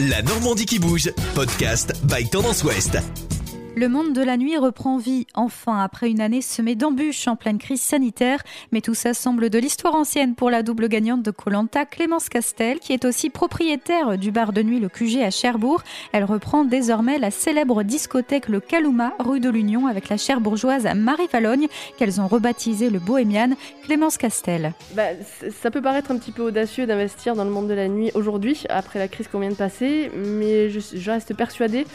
La Normandie qui bouge, podcast by Tendance Ouest. Le monde de la nuit reprend vie, enfin, après une année semée d'embûches en pleine crise sanitaire. Mais tout ça semble de l'histoire ancienne pour la double gagnante de Colanta, Clémence Castel, qui est aussi propriétaire du bar de nuit Le QG à Cherbourg. Elle reprend désormais la célèbre discothèque Le Calouma, rue de l'Union, avec la cherbourgeoise Marie Valogne, qu'elles ont rebaptisé le Bohémian. Clémence Castel. Bah, ça peut paraître un petit peu audacieux d'investir dans le monde de la nuit aujourd'hui, après la crise qu'on vient de passer, mais je reste persuadée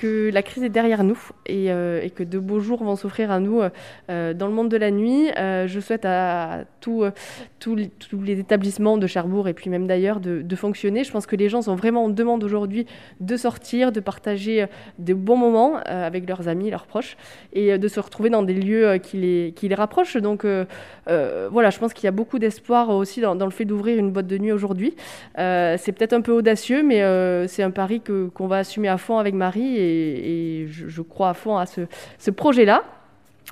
que la crise est derrière nous et, euh, et que de beaux jours vont s'offrir à nous euh, dans le monde de la nuit. Euh, je souhaite à tous les établissements de Cherbourg et puis même d'ailleurs de, fonctionner. Je pense que les gens sont vraiment en demande aujourd'hui de sortir, de partager de bons moments avec leurs amis, leurs proches et de se retrouver dans des lieux qui les, qui les rapprochent. Donc voilà, je pense qu'il y a beaucoup d'espoir aussi dans, le fait d'ouvrir une boîte de nuit aujourd'hui. c'est peut-être un peu audacieux, mais c'est un pari qu'on va assumer à fond avec Marie. Et, je, crois à fond à ce, projet-là.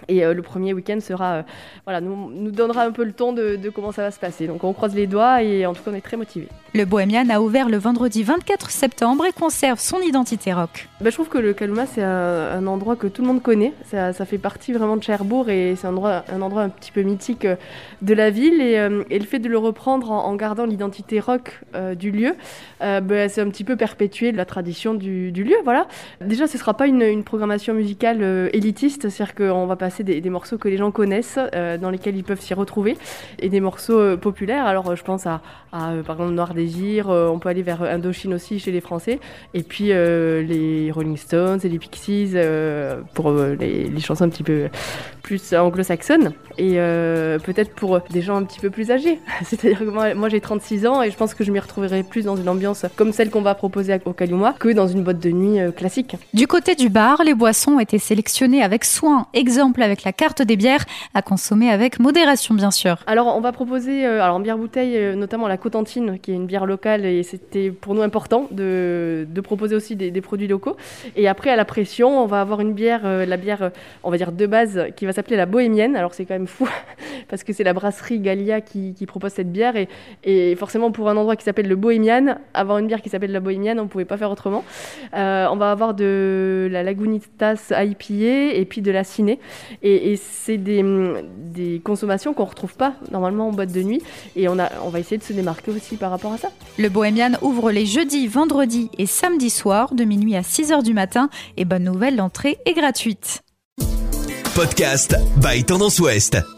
Et euh, le premier week-end sera, euh, voilà, nous, donnera un peu le ton de, de, comment ça va se passer. Donc on croise les doigts et en tout cas on est très motivés. Le Bohemian a ouvert le vendredi 24 septembre et conserve son identité rock. Ben, je trouve que le Kaluma c'est un, endroit que tout le monde connaît. Ça, fait partie vraiment de Cherbourg et c'est un endroit, un endroit un petit peu mythique euh, de la ville. Et, euh, et le fait de le reprendre en, gardant l'identité rock euh, du lieu, ben, c'est un petit peu perpétuer la tradition du, lieu. Voilà. Déjà ce sera pas une, programmation musicale élitiste, c'est-à-dire qu'on va passer des, des, morceaux que les gens connaissent, dans lesquels ils peuvent s'y retrouver, et des morceaux populaires. Alors je pense à, par exemple Noir Désir, on peut aller vers Indochine aussi chez les Français, et puis euh, les Rolling Stones et les Pixies euh, pour euh, les, les, chansons un petit peu plus anglo-saxonnes, et peut-être pour des gens un petit peu plus âgés. C'est-à-dire que moi, moi j'ai 36 ans et je pense que je m'y retrouverai plus dans une ambiance comme celle qu'on va proposer au Kaluma que dans une boîte de nuit classique. Du côté du bar, les boissons ont été sélectionnées avec soin, exemple avec la carte des bières, à consommer avec modération bien sûr. Alors on va proposer alors en bière bouteille notamment la Cotentine qui est une bière locale et c'était pour nous important de, proposer aussi des, des, produits locaux. Et après, à la pression, on va avoir une bière, euh, la bière, on va dire de base, qui va s'appeler la bohémienne. Alors c'est quand même fou parce que c'est la brasserie Gallia qui, qui, propose cette bière et, et, forcément pour un endroit qui s'appelle le Bohémian, avoir une bière qui s'appelle la bohémienne, on pouvait pas faire autrement. Euh, on va avoir de la Lagunitas IPA et puis de la Ciné. Et, et c'est des, des consommations qu'on retrouve pas normalement en boîte de nuit et on, a, on va essayer de se démarquer aussi par rapport à ça. Le Bohémian ouvre les jeudis, vendredis et samedi soir de minuit à 6h du matin et bonne nouvelle, l'entrée est gratuite. Podcast by Tendance Ouest.